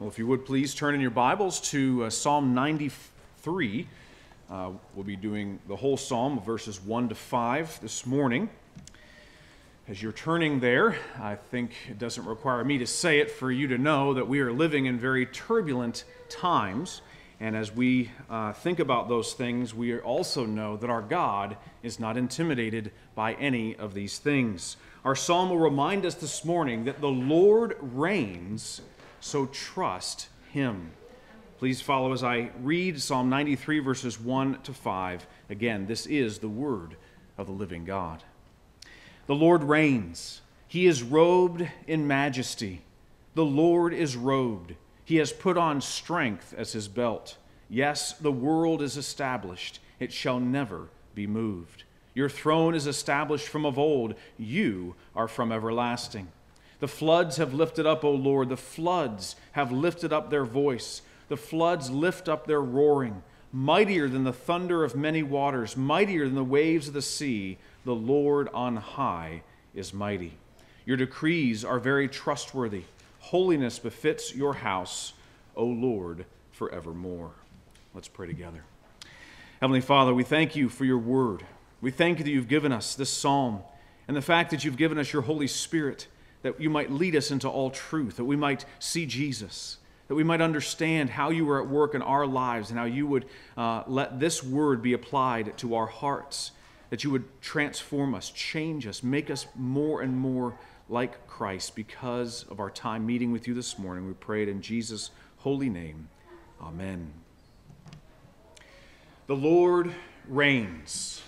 Well, if you would please turn in your Bibles to uh, Psalm 93. Uh, we'll be doing the whole psalm, verses 1 to 5, this morning. As you're turning there, I think it doesn't require me to say it for you to know that we are living in very turbulent times. And as we uh, think about those things, we also know that our God is not intimidated by any of these things. Our psalm will remind us this morning that the Lord reigns so trust him. Please follow as I read Psalm 93, verses 1 to 5. Again, this is the word of the living God. The Lord reigns, he is robed in majesty. The Lord is robed, he has put on strength as his belt. Yes, the world is established, it shall never be moved. Your throne is established from of old, you are from everlasting. The floods have lifted up, O Lord. The floods have lifted up their voice. The floods lift up their roaring. Mightier than the thunder of many waters, mightier than the waves of the sea, the Lord on high is mighty. Your decrees are very trustworthy. Holiness befits your house, O Lord, forevermore. Let's pray together. Heavenly Father, we thank you for your word. We thank you that you've given us this psalm and the fact that you've given us your Holy Spirit that you might lead us into all truth, that we might see Jesus, that we might understand how you are at work in our lives and how you would uh, let this word be applied to our hearts, that you would transform us, change us, make us more and more like Christ because of our time meeting with you this morning. We pray it in Jesus' holy name. Amen. The Lord reigns.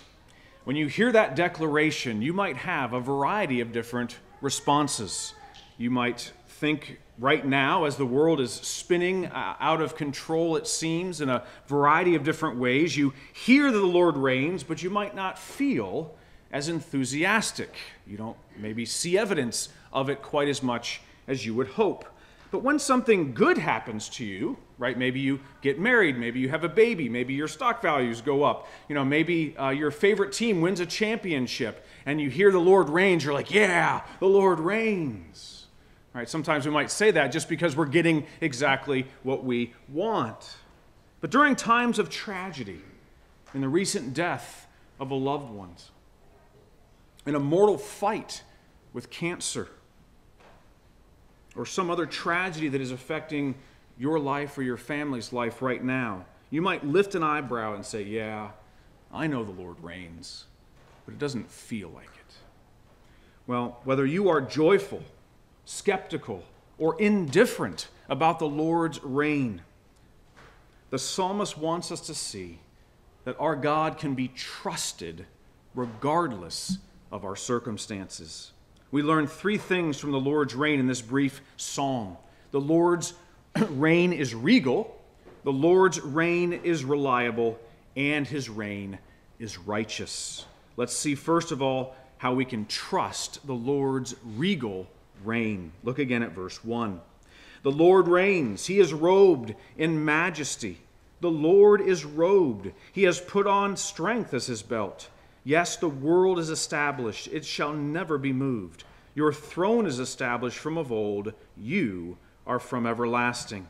When you hear that declaration, you might have a variety of different responses. You might think right now, as the world is spinning uh, out of control, it seems, in a variety of different ways, you hear that the Lord reigns, but you might not feel as enthusiastic. You don't maybe see evidence of it quite as much as you would hope. But when something good happens to you, right? Maybe you get married, maybe you have a baby, maybe your stock values go up, you know, maybe uh, your favorite team wins a championship, and you hear the Lord reigns, you're like, yeah, the Lord reigns. Right? Sometimes we might say that just because we're getting exactly what we want. But during times of tragedy, in the recent death of a loved one, in a mortal fight with cancer, or some other tragedy that is affecting your life or your family's life right now, you might lift an eyebrow and say, Yeah, I know the Lord reigns, but it doesn't feel like it. Well, whether you are joyful, skeptical, or indifferent about the Lord's reign, the psalmist wants us to see that our God can be trusted regardless of our circumstances. We learn three things from the Lord's reign in this brief psalm. The Lord's reign is regal, the Lord's reign is reliable, and his reign is righteous. Let's see, first of all, how we can trust the Lord's regal reign. Look again at verse 1. The Lord reigns, he is robed in majesty. The Lord is robed, he has put on strength as his belt. Yes, the world is established, it shall never be moved. Your throne is established from of old, you are from everlasting.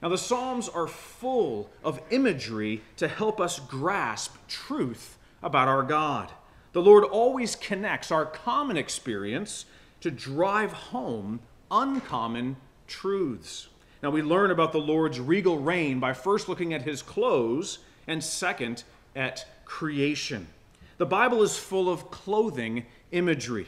Now, the Psalms are full of imagery to help us grasp truth about our God. The Lord always connects our common experience to drive home uncommon truths. Now, we learn about the Lord's regal reign by first looking at his clothes and second at creation. The Bible is full of clothing imagery.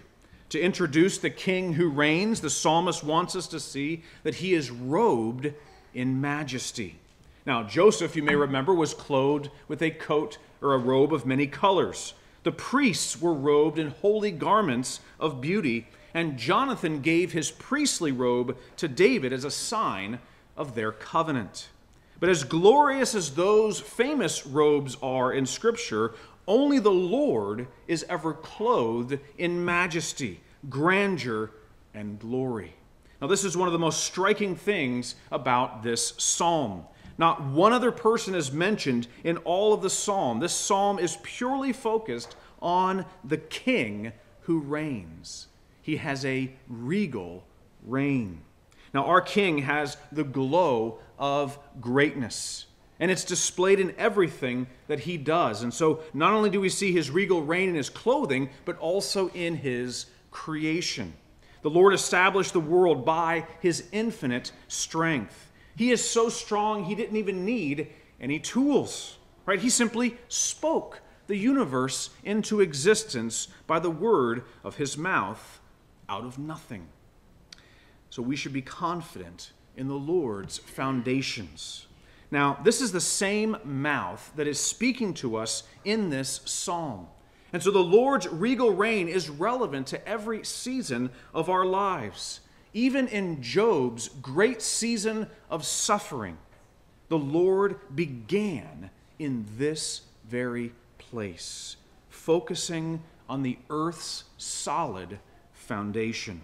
To introduce the king who reigns, the psalmist wants us to see that he is robed in majesty. Now, Joseph, you may remember, was clothed with a coat or a robe of many colors. The priests were robed in holy garments of beauty, and Jonathan gave his priestly robe to David as a sign of their covenant. But as glorious as those famous robes are in Scripture, only the Lord is ever clothed in majesty grandeur, and glory. Now, this is one of the most striking things about this psalm. Not one other person is mentioned in all of the psalm. This psalm is purely focused on the king who reigns. He has a regal reign. Now, our king has the glow of greatness, and it's displayed in everything that he does. And so, not only do we see his regal reign in his clothing, but also in his creation. The Lord established the world by his infinite strength. He is so strong, he didn't even need any tools, right? He simply spoke the universe into existence by the word of his mouth out of nothing. So we should be confident in the Lord's foundations. Now, this is the same mouth that is speaking to us in this psalm. And so the Lord's regal reign is relevant to every season of our lives. Even in Job's great season of suffering, the Lord began in this very place, focusing on the earth's solid foundation,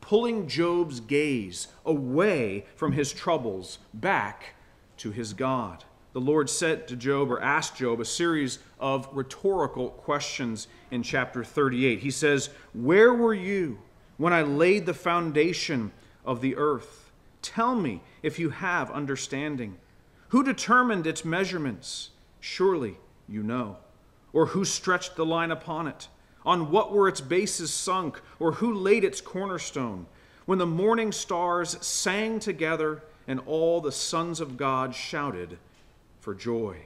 pulling Job's gaze away from his troubles back to his God. The Lord said to Job, or asked Job, a series of rhetorical questions in chapter 38. He says, Where were you when I laid the foundation of the earth? Tell me if you have understanding. Who determined its measurements? Surely you know. Or who stretched the line upon it? On what were its bases sunk? Or who laid its cornerstone? When the morning stars sang together and all the sons of God shouted for joy.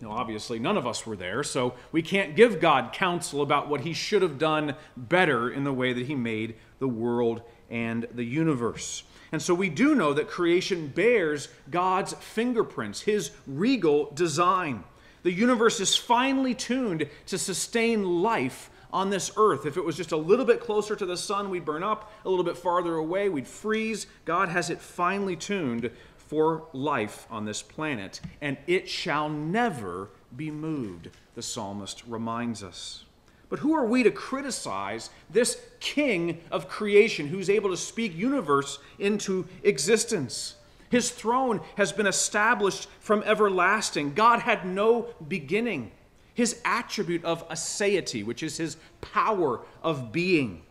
Now, obviously, none of us were there, so we can't give God counsel about what he should have done better in the way that he made the world and the universe. And so we do know that creation bears God's fingerprints, his regal design. The universe is finely tuned to sustain life on this earth. If it was just a little bit closer to the sun, we'd burn up. A little bit farther away, we'd freeze. God has it finely tuned for life on this planet, and it shall never be moved, the psalmist reminds us. But who are we to criticize this king of creation who's able to speak universe into existence? His throne has been established from everlasting. God had no beginning. His attribute of aseity, which is his power of being,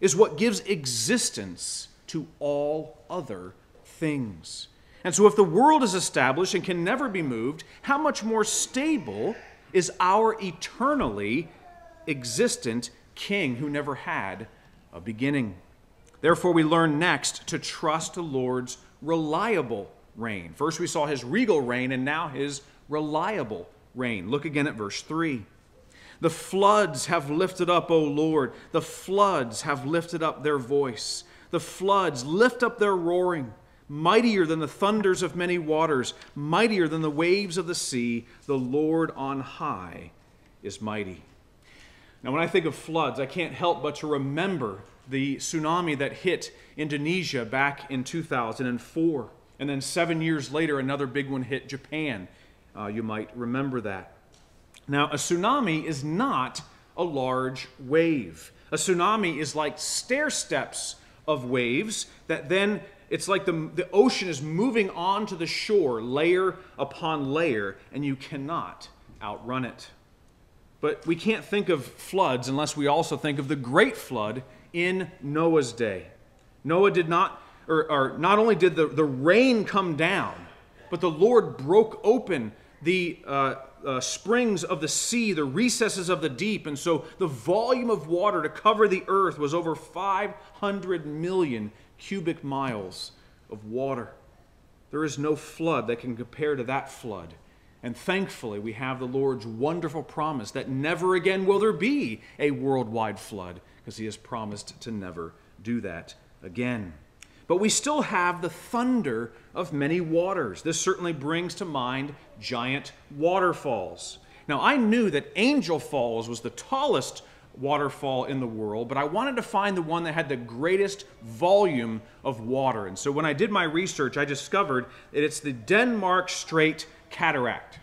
is what gives existence to all other things. And so, if the world is established and can never be moved, how much more stable is our eternally existent King who never had a beginning? Therefore, we learn next to trust the Lord's reliable reign. First, we saw his regal reign, and now his reliable reign. Look again at verse 3. The floods have lifted up, O Lord. The floods have lifted up their voice. The floods lift up their roaring. Mightier than the thunders of many waters, mightier than the waves of the sea, the Lord on high is mighty. Now, when I think of floods, I can't help but to remember the tsunami that hit Indonesia back in 2004. And then seven years later, another big one hit Japan. Uh, you might remember that. Now, a tsunami is not a large wave. A tsunami is like stair steps of waves that then it's like the, the ocean is moving onto the shore layer upon layer, and you cannot outrun it. But we can't think of floods unless we also think of the great flood in Noah's day. Noah did not, or, or not only did the, the rain come down, but the Lord broke open the uh, uh, springs of the sea, the recesses of the deep. And so the volume of water to cover the earth was over 500 million cubic miles of water. There is no flood that can compare to that flood. And thankfully, we have the Lord's wonderful promise that never again will there be a worldwide flood, because He has promised to never do that again. But we still have the thunder of many waters. This certainly brings to mind giant waterfalls. Now, I knew that Angel Falls was the tallest waterfall in the world, but I wanted to find the one that had the greatest volume of water. And so when I did my research, I discovered that it's the Denmark Strait Cataract.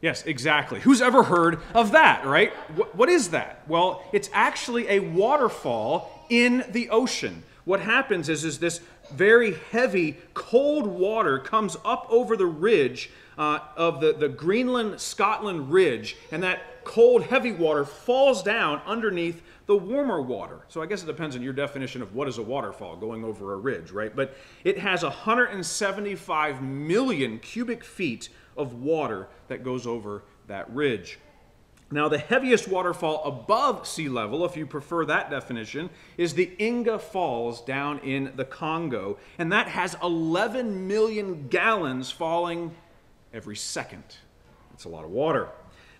Yes, exactly. Who's ever heard of that, right? what is that? Well, it's actually a waterfall in the ocean. What happens is, is this very heavy, cold water comes up over the ridge uh, of the, the Greenland Scotland ridge, and that cold, heavy water falls down underneath the warmer water. So I guess it depends on your definition of what is a waterfall going over a ridge, right? But it has 175 million cubic feet of water that goes over that ridge. Now, the heaviest waterfall above sea level, if you prefer that definition, is the Inga Falls down in the Congo, and that has 11 million gallons falling every second. That's a lot of water.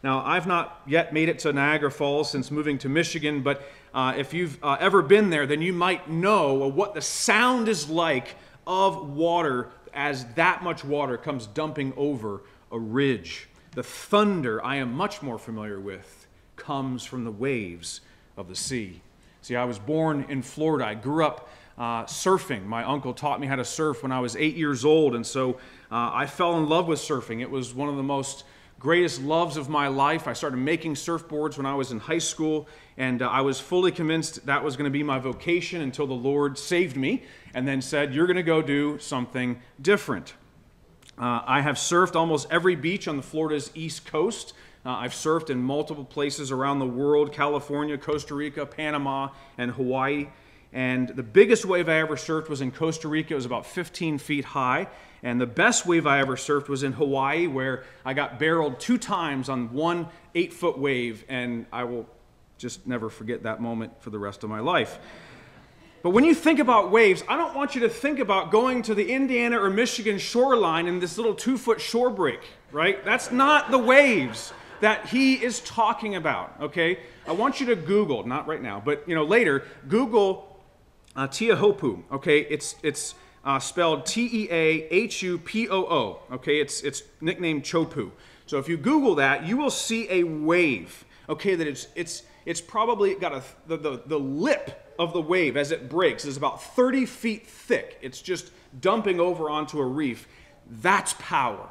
Now, I've not yet made it to Niagara Falls since moving to Michigan, but uh, if you've uh, ever been there, then you might know what the sound is like of water as that much water comes dumping over a ridge. The thunder I am much more familiar with comes from the waves of the sea. See, I was born in Florida. I grew up uh, surfing. My uncle taught me how to surf when I was eight years old, and so uh, I fell in love with surfing. It was one of the most greatest loves of my life. I started making surfboards when I was in high school, and uh, I was fully convinced that was going to be my vocation until the Lord saved me and then said, You're going to go do something different. Uh, I have surfed almost every beach on the Florida's east coast. Uh, I've surfed in multiple places around the world California, Costa Rica, Panama, and Hawaii. And the biggest wave I ever surfed was in Costa Rica. It was about 15 feet high. And the best wave I ever surfed was in Hawaii, where I got barreled two times on one eight foot wave. And I will just never forget that moment for the rest of my life. But when you think about waves, I don't want you to think about going to the Indiana or Michigan shoreline in this little two foot shore break, right? That's not the waves that he is talking about, okay? I want you to Google, not right now, but you know later, Google uh, Teahupoo, okay? It's, it's uh, spelled T E A H U P O O, okay? It's, it's nicknamed Chopu. So if you Google that, you will see a wave, okay, that it's, it's, it's probably got a, the, the, the lip of the wave as it breaks is about 30 feet thick. It's just dumping over onto a reef. That's power,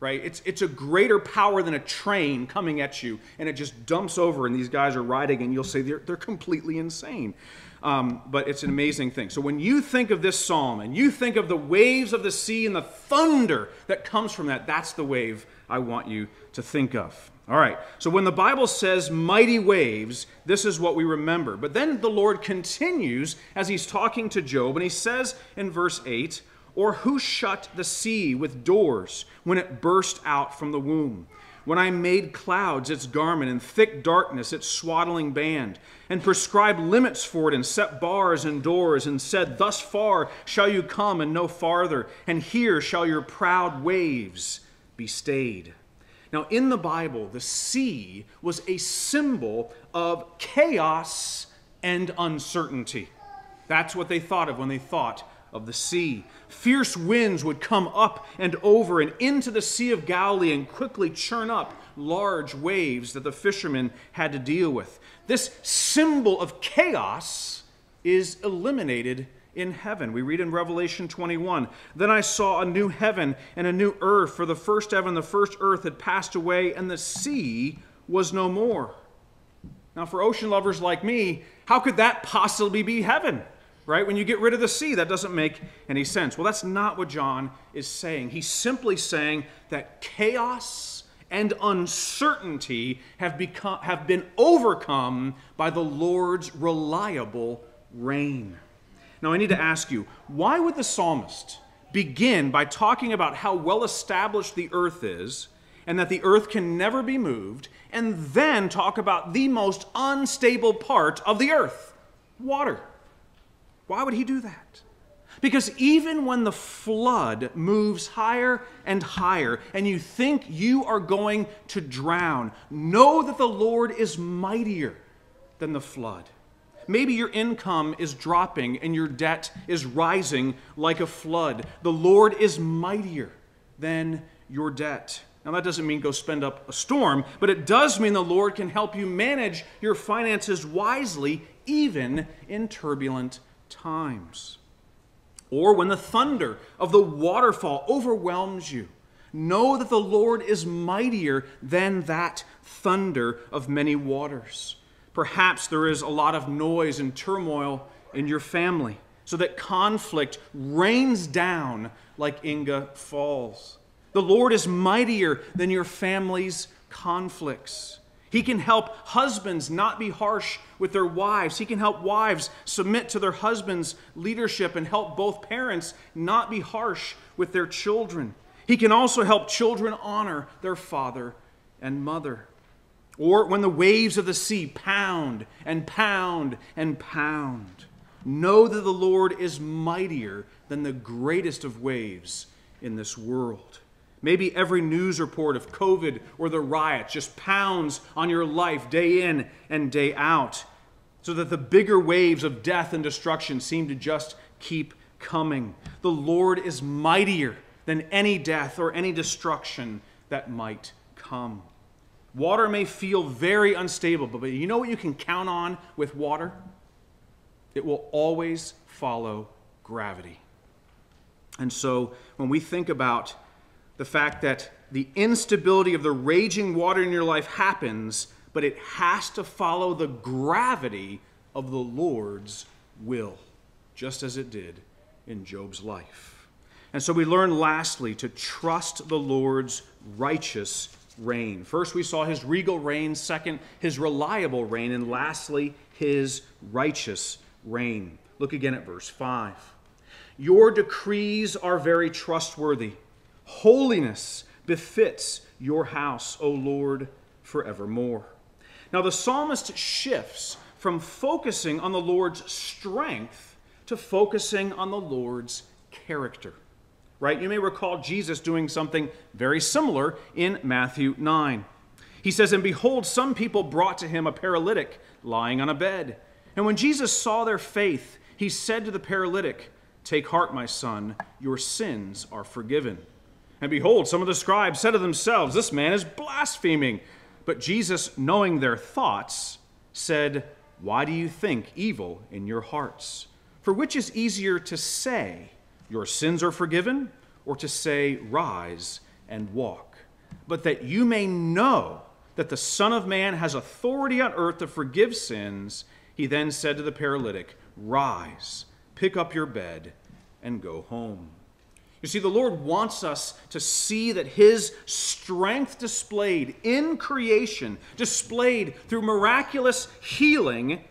right? It's, it's a greater power than a train coming at you, and it just dumps over, and these guys are riding, and you'll say they're, they're completely insane. Um, but it's an amazing thing. So when you think of this psalm and you think of the waves of the sea and the thunder that comes from that, that's the wave I want you to think of. All right, so when the Bible says mighty waves, this is what we remember. But then the Lord continues as he's talking to Job, and he says in verse 8, Or who shut the sea with doors when it burst out from the womb? When I made clouds its garment and thick darkness its swaddling band, and prescribed limits for it, and set bars and doors, and said, Thus far shall you come and no farther, and here shall your proud waves be stayed. Now, in the Bible, the sea was a symbol of chaos and uncertainty. That's what they thought of when they thought of the sea. Fierce winds would come up and over and into the Sea of Galilee and quickly churn up large waves that the fishermen had to deal with. This symbol of chaos is eliminated in heaven. We read in Revelation 21 Then I saw a new heaven and a new earth, for the first heaven the first earth had passed away, and the sea was no more. Now, for ocean lovers like me, how could that possibly be heaven? Right? When you get rid of the sea, that doesn't make any sense. Well, that's not what John is saying. He's simply saying that chaos and uncertainty have, become, have been overcome by the Lord's reliable reign. Now, I need to ask you why would the psalmist begin by talking about how well established the earth is and that the earth can never be moved, and then talk about the most unstable part of the earth water? Why would he do that? Because even when the flood moves higher and higher, and you think you are going to drown, know that the Lord is mightier than the flood. Maybe your income is dropping and your debt is rising like a flood. The Lord is mightier than your debt. Now, that doesn't mean go spend up a storm, but it does mean the Lord can help you manage your finances wisely, even in turbulent times. Or when the thunder of the waterfall overwhelms you, know that the Lord is mightier than that thunder of many waters. Perhaps there is a lot of noise and turmoil in your family. so that conflict rains down like Inga Falls. The Lord is mightier than your family's conflicts. He can help husbands not be harsh with their wives. He can help wives submit to their husband's leadership and help both parents not be harsh with their children. He can also help children honor their father and mother. Or when the waves of the sea pound and pound and pound, know that the Lord is mightier than the greatest of waves in this world. Maybe every news report of COVID or the riot just pounds on your life day in and day out, so that the bigger waves of death and destruction seem to just keep coming. The Lord is mightier than any death or any destruction that might come. Water may feel very unstable, but you know what you can count on with water? It will always follow gravity. And so when we think about the fact that the instability of the raging water in your life happens, but it has to follow the gravity of the Lord's will, just as it did in Job's life. And so we learn lastly to trust the Lord's righteous reign. First, we saw his regal reign. Second, his reliable reign. And lastly, his righteous reign. Look again at verse 5. Your decrees are very trustworthy. Holiness befits your house, O Lord, forevermore. Now, the psalmist shifts from focusing on the Lord's strength to focusing on the Lord's character. Right? You may recall Jesus doing something very similar in Matthew 9. He says, And behold, some people brought to him a paralytic lying on a bed. And when Jesus saw their faith, he said to the paralytic, Take heart, my son, your sins are forgiven. And behold, some of the scribes said to themselves, This man is blaspheming. But Jesus, knowing their thoughts, said, Why do you think evil in your hearts? For which is easier to say, Your sins are forgiven, or to say, Rise and walk? But that you may know that the Son of Man has authority on earth to forgive sins, he then said to the paralytic, Rise, pick up your bed, and go home. You see, the Lord wants us to see that His strength displayed in creation, displayed through miraculous healing,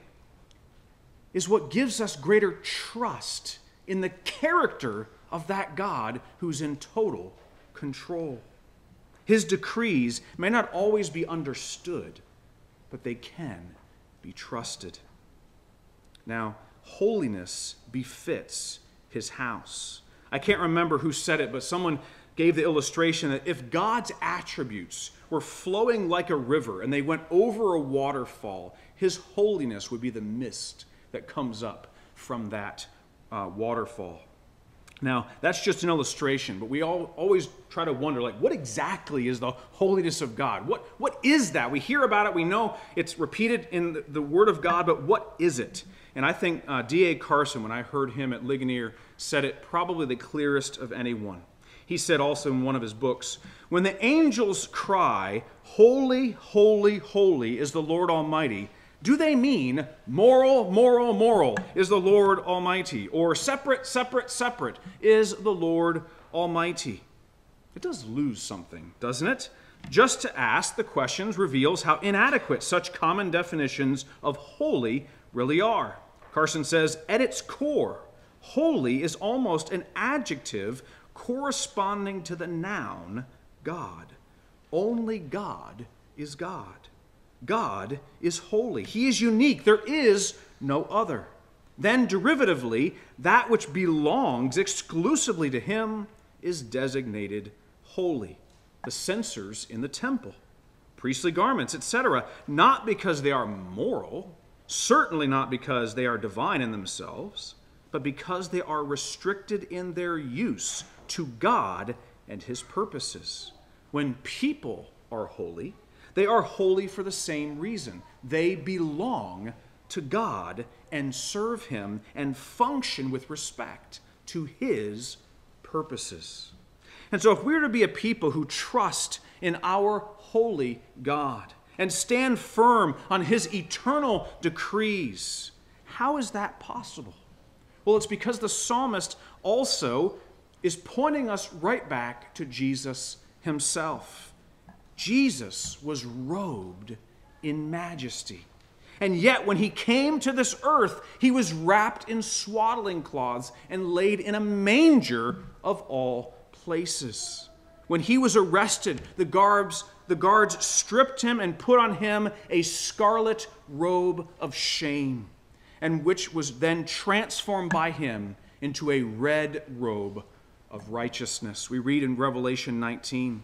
is what gives us greater trust in the character of that God who's in total control. His decrees may not always be understood, but they can be trusted. Now, holiness befits His house. I can't remember who said it, but someone gave the illustration that if God's attributes were flowing like a river and they went over a waterfall, his holiness would be the mist that comes up from that uh, waterfall. Now, that's just an illustration, but we all always try to wonder, like, what exactly is the holiness of God? What, what is that? We hear about it, we know it's repeated in the, the Word of God, but what is it? And I think uh, D.A. Carson, when I heard him at Ligonier, said it probably the clearest of anyone. He said also in one of his books When the angels cry, Holy, holy, holy is the Lord Almighty, do they mean moral, moral, moral is the Lord Almighty? Or separate, separate, separate is the Lord Almighty? It does lose something, doesn't it? Just to ask the questions reveals how inadequate such common definitions of holy really are. Carson says, at its core, holy is almost an adjective corresponding to the noun God. Only God is God. God is holy. He is unique. There is no other. Then, derivatively, that which belongs exclusively to Him is designated holy. The censers in the temple, priestly garments, etc., not because they are moral, certainly not because they are divine in themselves, but because they are restricted in their use to God and His purposes. When people are holy, they are holy for the same reason. They belong to God and serve Him and function with respect to His purposes. And so, if we're to be a people who trust in our holy God, and stand firm on his eternal decrees. How is that possible? Well, it's because the psalmist also is pointing us right back to Jesus himself. Jesus was robed in majesty. And yet, when he came to this earth, he was wrapped in swaddling cloths and laid in a manger of all places. When he was arrested, the guards, the guards stripped him and put on him a scarlet robe of shame, and which was then transformed by him into a red robe of righteousness. We read in Revelation 19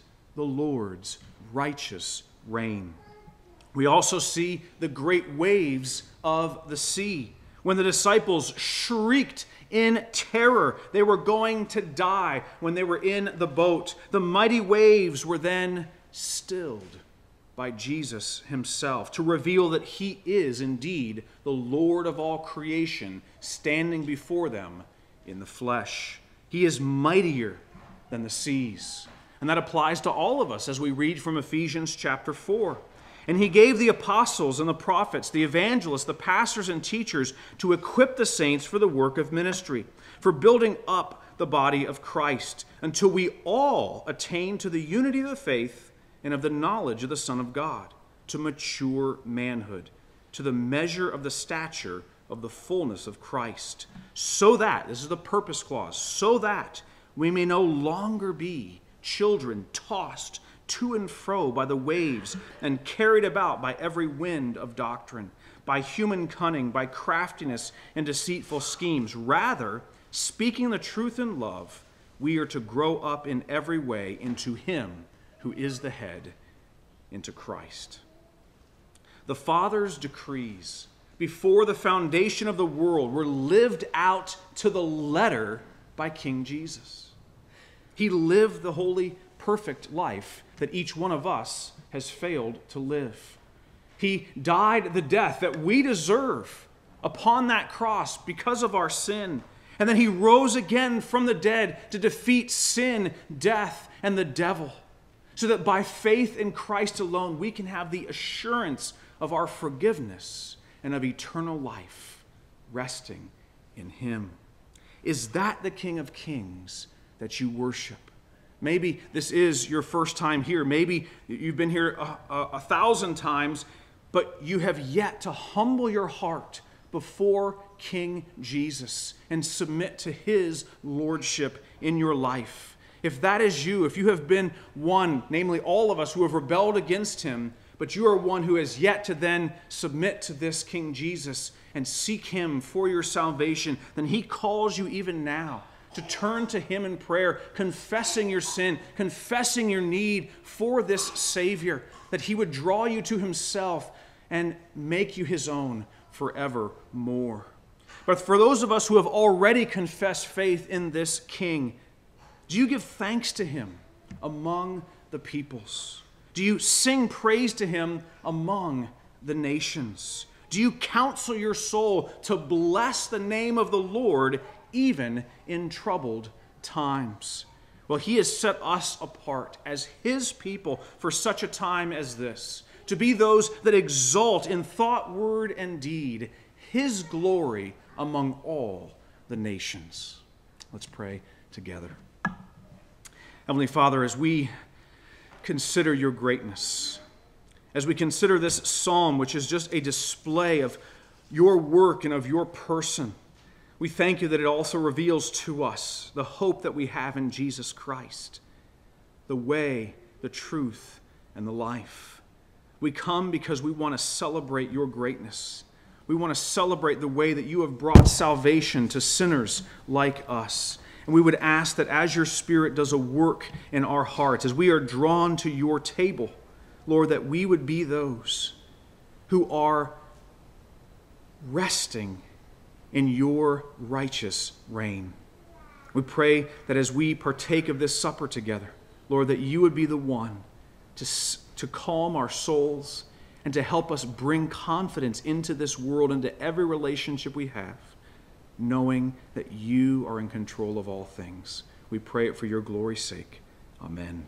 the Lord's righteous reign. We also see the great waves of the sea when the disciples shrieked in terror. They were going to die when they were in the boat. The mighty waves were then stilled by Jesus himself to reveal that he is indeed the Lord of all creation, standing before them in the flesh. He is mightier than the seas. And that applies to all of us as we read from Ephesians chapter 4. And he gave the apostles and the prophets, the evangelists, the pastors and teachers to equip the saints for the work of ministry, for building up the body of Christ, until we all attain to the unity of the faith and of the knowledge of the Son of God, to mature manhood, to the measure of the stature of the fullness of Christ, so that, this is the purpose clause, so that we may no longer be children tossed to and fro by the waves and carried about by every wind of doctrine, by human cunning, by craftiness and deceitful schemes. Rather, speaking the truth in love, we are to grow up in every way into Him who is the head, into Christ. The Father's decrees before the foundation of the world were lived out to the letter by King Jesus. He lived the holy, perfect life that each one of us has failed to live. He died the death that we deserve upon that cross because of our sin. And then he rose again from the dead to defeat sin, death, and the devil, so that by faith in Christ alone, we can have the assurance of our forgiveness and of eternal life resting in him. Is that the King of Kings that you worship? Maybe this is your first time here. Maybe you've been here a, a, a, thousand times, but you have yet to humble your heart before King Jesus and submit to his lordship in your life. If that is you, if you have been one, namely all of us who have rebelled against him, but you are one who has yet to then submit to this King Jesus and seek him for your salvation, then he calls you even now to turn to Him in prayer, confessing your sin, confessing your need for this Savior, that He would draw you to Himself and make you His own forevermore. But for those of us who have already confessed faith in this King, do you give thanks to Him among the peoples? Do you sing praise to Him among the nations? Do you counsel your soul to bless the name of the Lord even in troubled times. Well, He has set us apart as His people for such a time as this, to be those that exalt in thought, word, and deed His glory among all the nations. Let's pray together. Heavenly Father, as we consider your greatness, as we consider this psalm, which is just a display of your work and of your person, We thank you that it also reveals to us the hope that we have in Jesus Christ, the way, the truth, and the life. We come because we want to celebrate your greatness. We want to celebrate the way that you have brought salvation to sinners like us. And we would ask that as your Spirit does a work in our hearts, as we are drawn to your table, Lord, that we would be those who are resting in your righteous reign. We pray that as we partake of this supper together, Lord, that you would be the one to, to calm our souls and to help us bring confidence into this world, into every relationship we have, knowing that you are in control of all things. We pray it for your glory's sake. Amen.